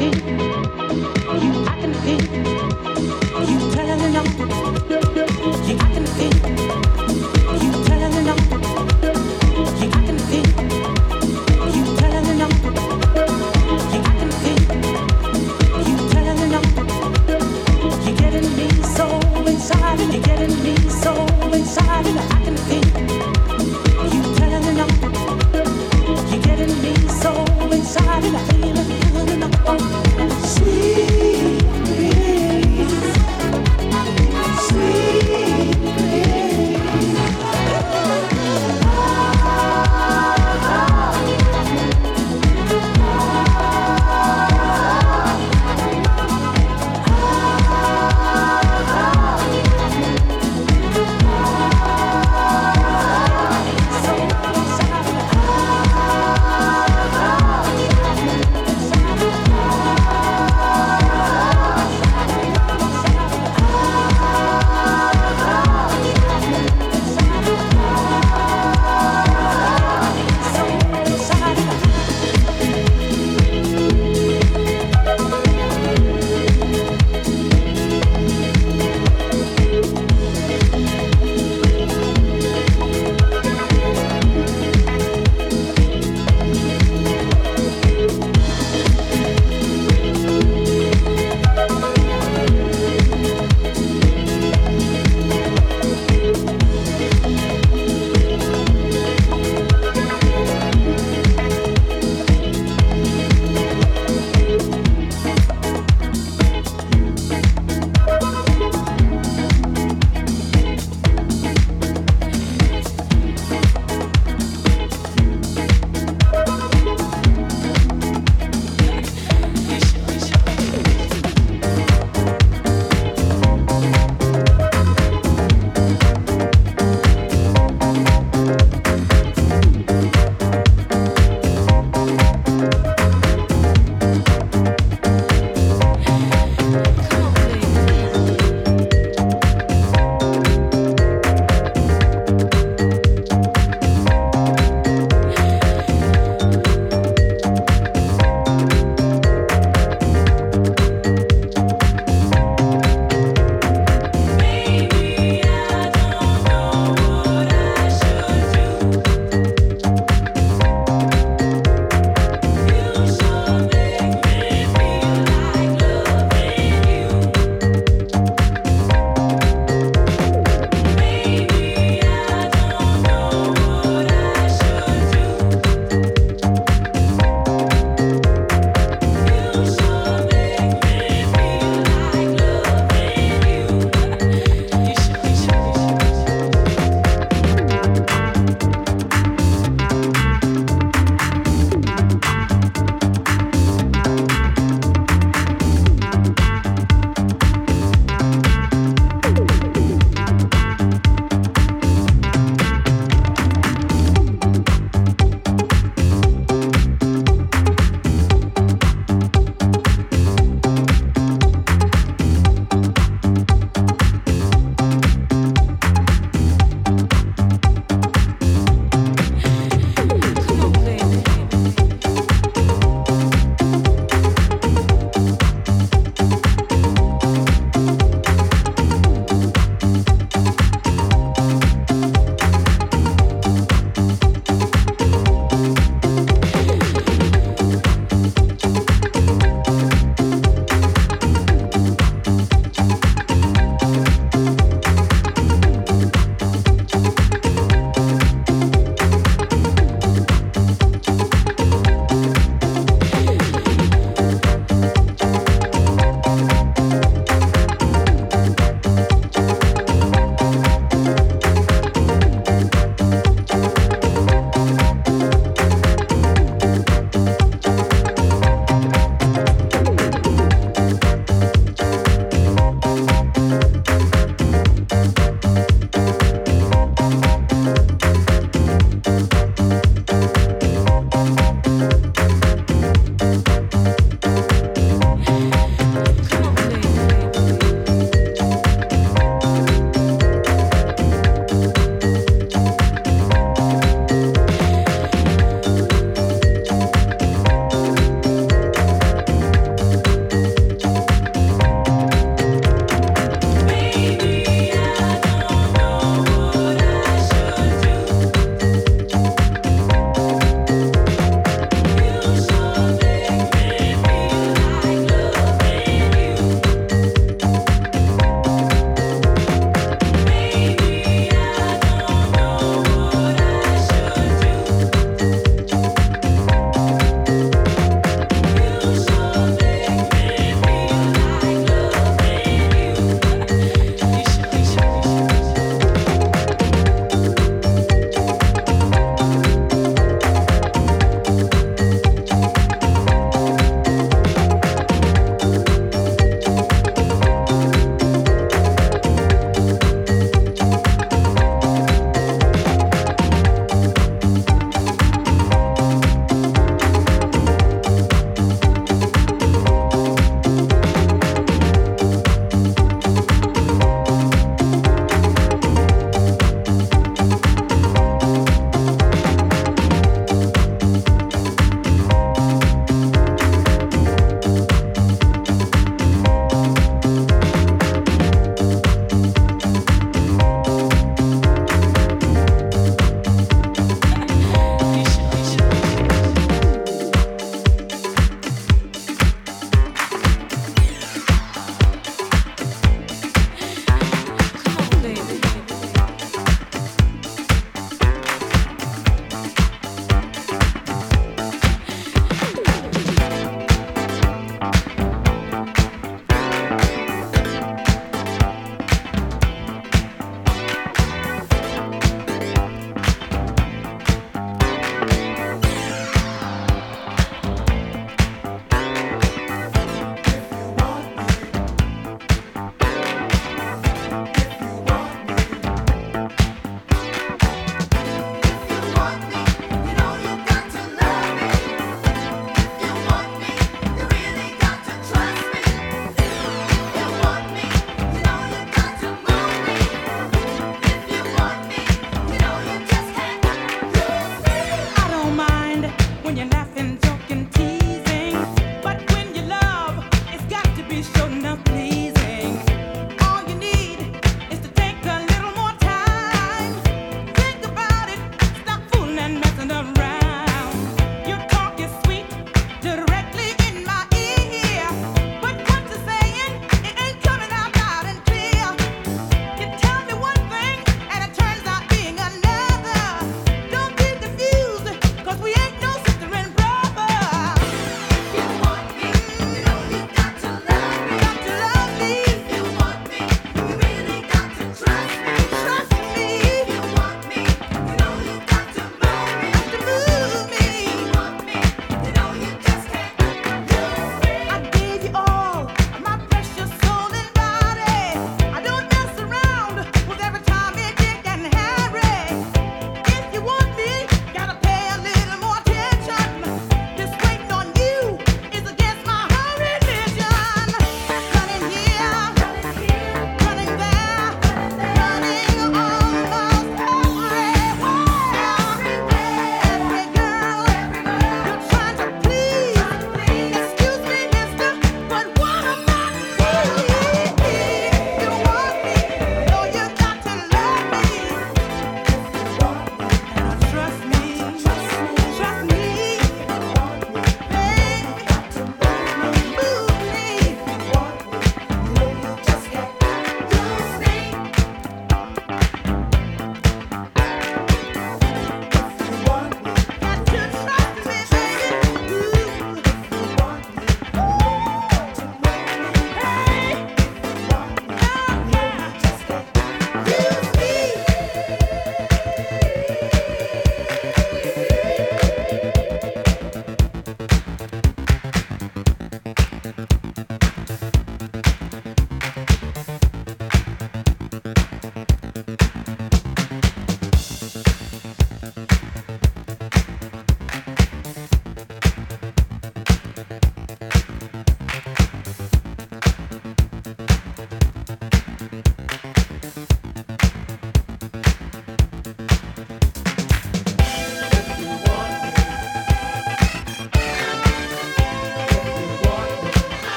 happy.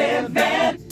Live, living.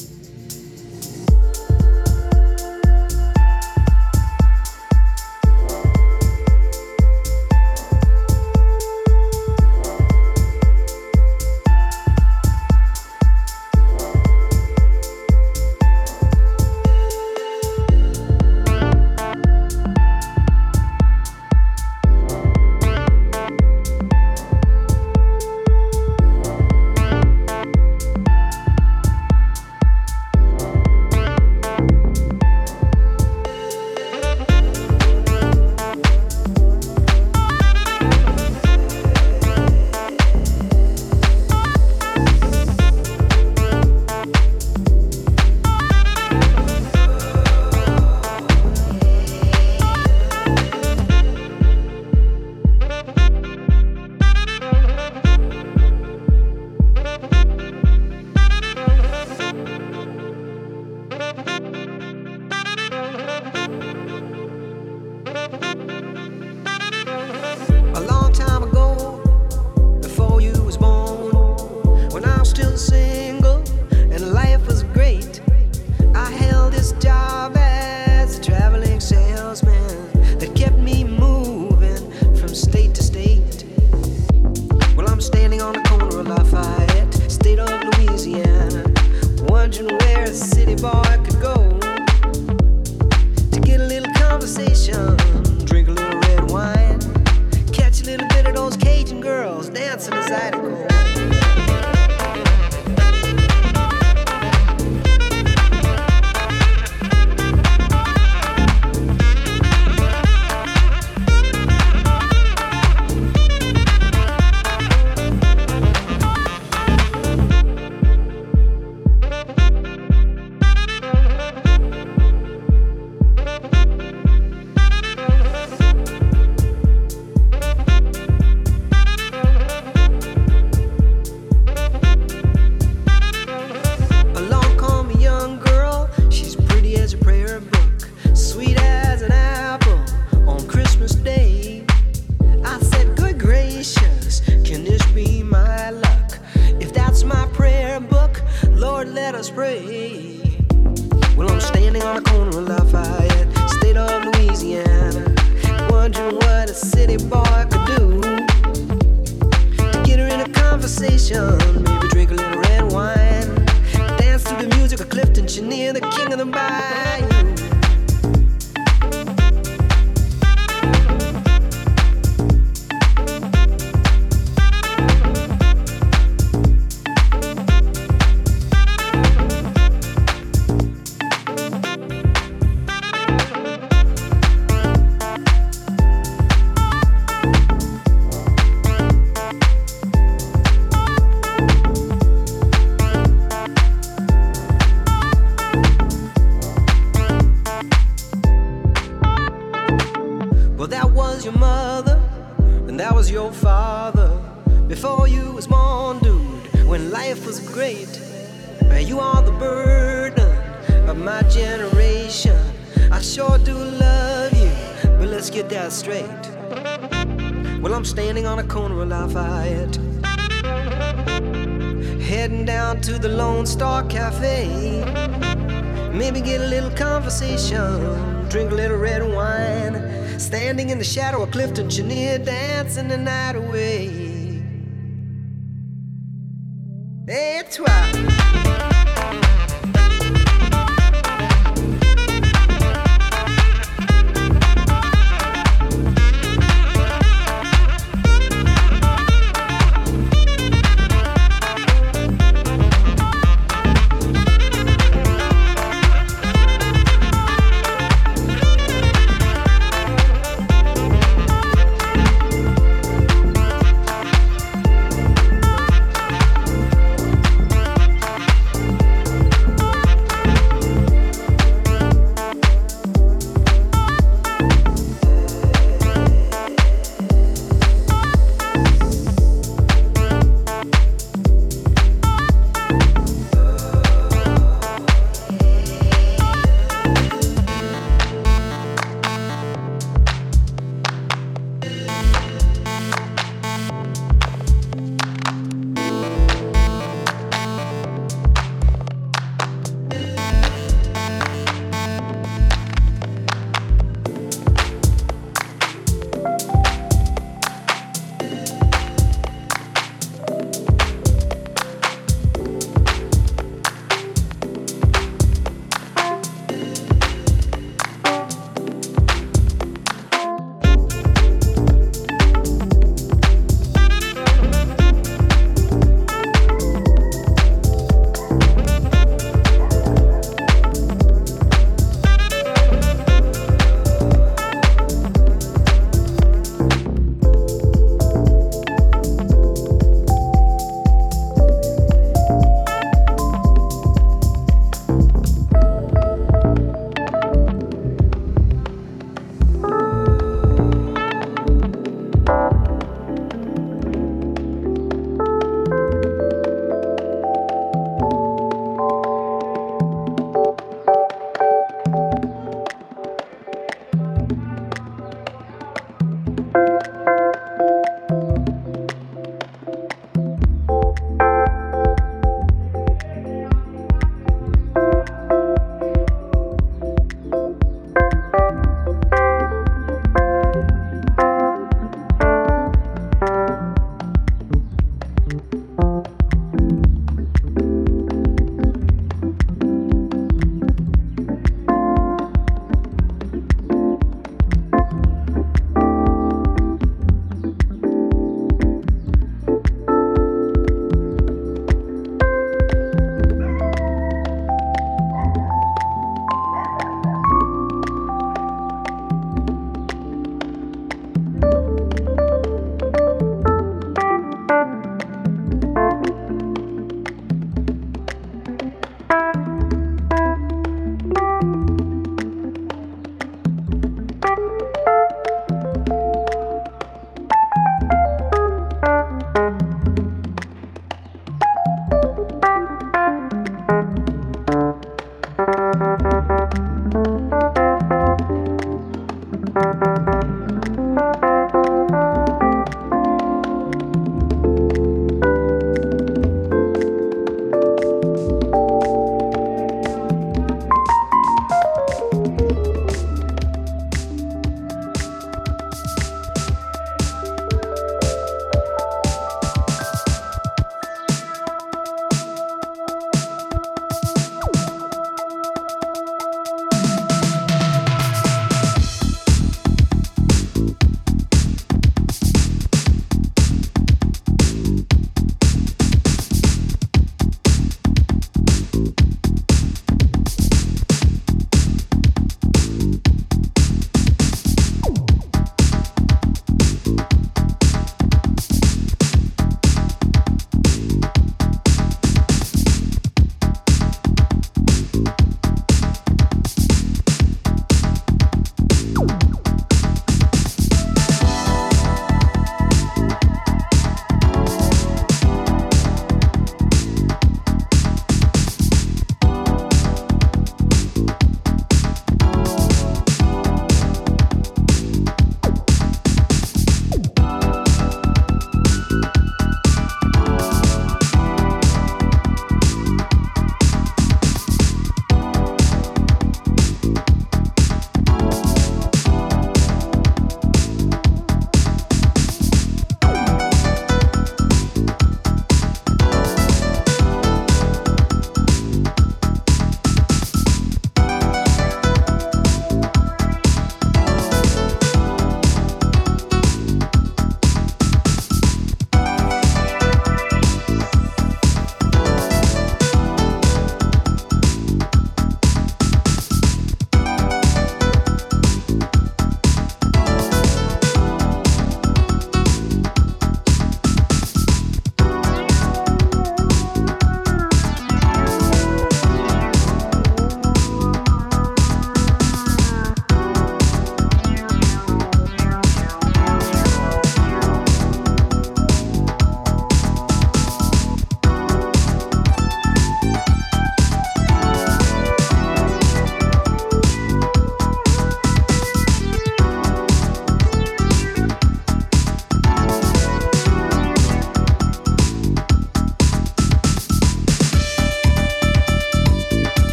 what a city boy could do. Get her in a conversation, maybe drink a little red wine. Dance to the music of Clifton Chenier, the king of the bayou. shadow of Clifton Chenier dancing the night away.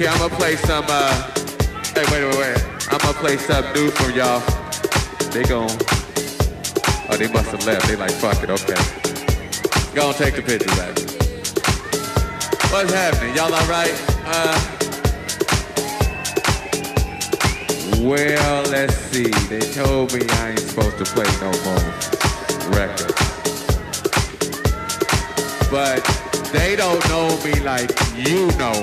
Here, I'm gonna play some, uh, hey, wait, wait, wait. I'm gonna play something new for y'all. They gon' oh, they must have left. They like, fuck it, okay. Go and take the picture back. What's happening? Y'all alright? Uh, well, let's see. They told me I ain't supposed to play no more records. But they don't know me like you know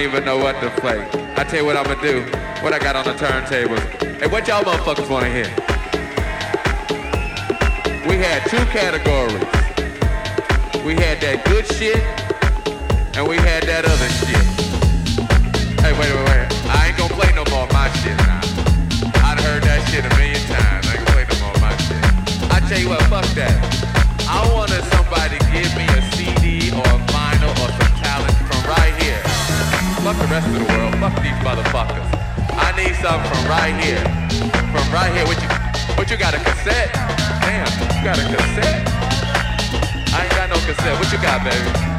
Even know what to play. I tell you what I'm gonna do. What I got on the turntables. Hey, what y'all motherfuckers wanna hear? We had two categories. We had that good shit, and we had that other shit. Hey, wait, wait, wait. I ain't gonna play no more my shit now. I'd heard that shit a million times. I ain't gonna play no more my shit. I tell you what, fuck that. I wanted rest of the world. Fuck these motherfuckers. I need something from right here. From right here. What you what you got a cassette? Damn, you got a cassette? I ain't got no cassette. What you got, baby?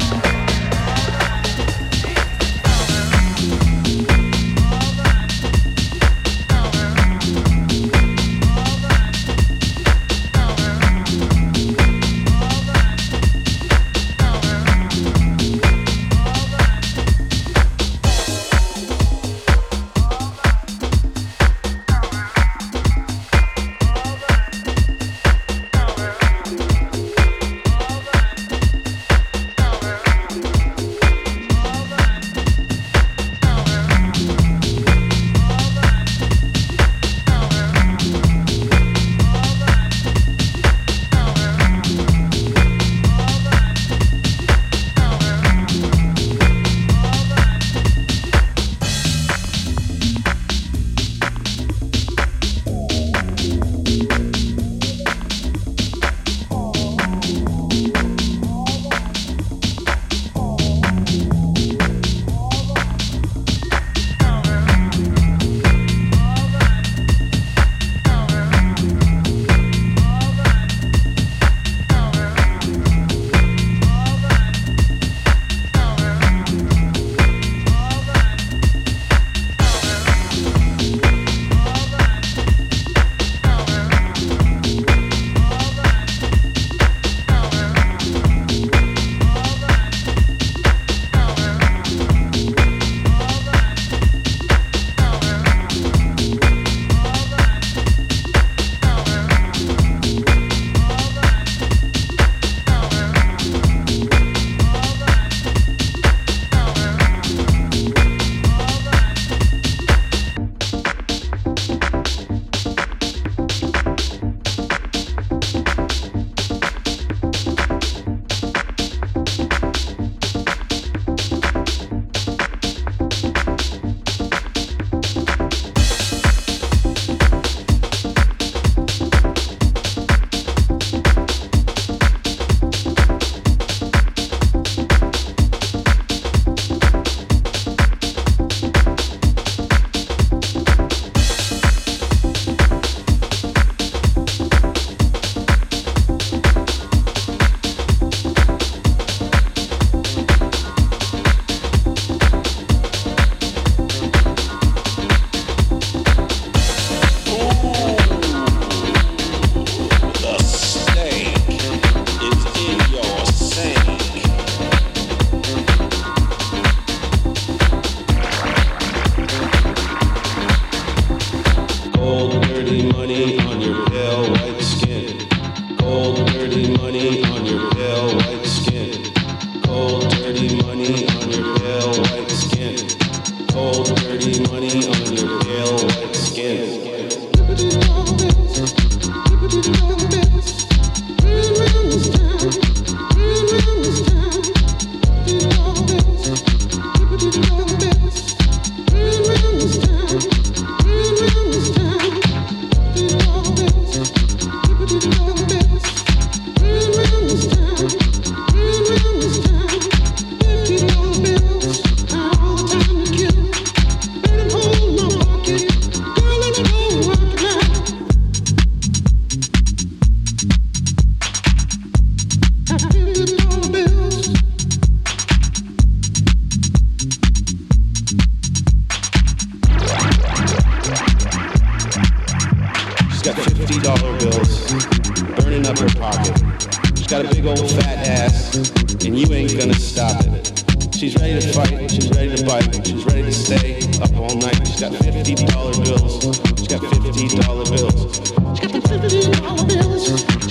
pocket. She's got a big old fat ass, and you ain't gonna stop it. She's ready to fight, she's ready to bite, she's ready to stay up all night. She's got fifty dollar bills. She's got fifty dollar bills. She's got the fifty dollar bills.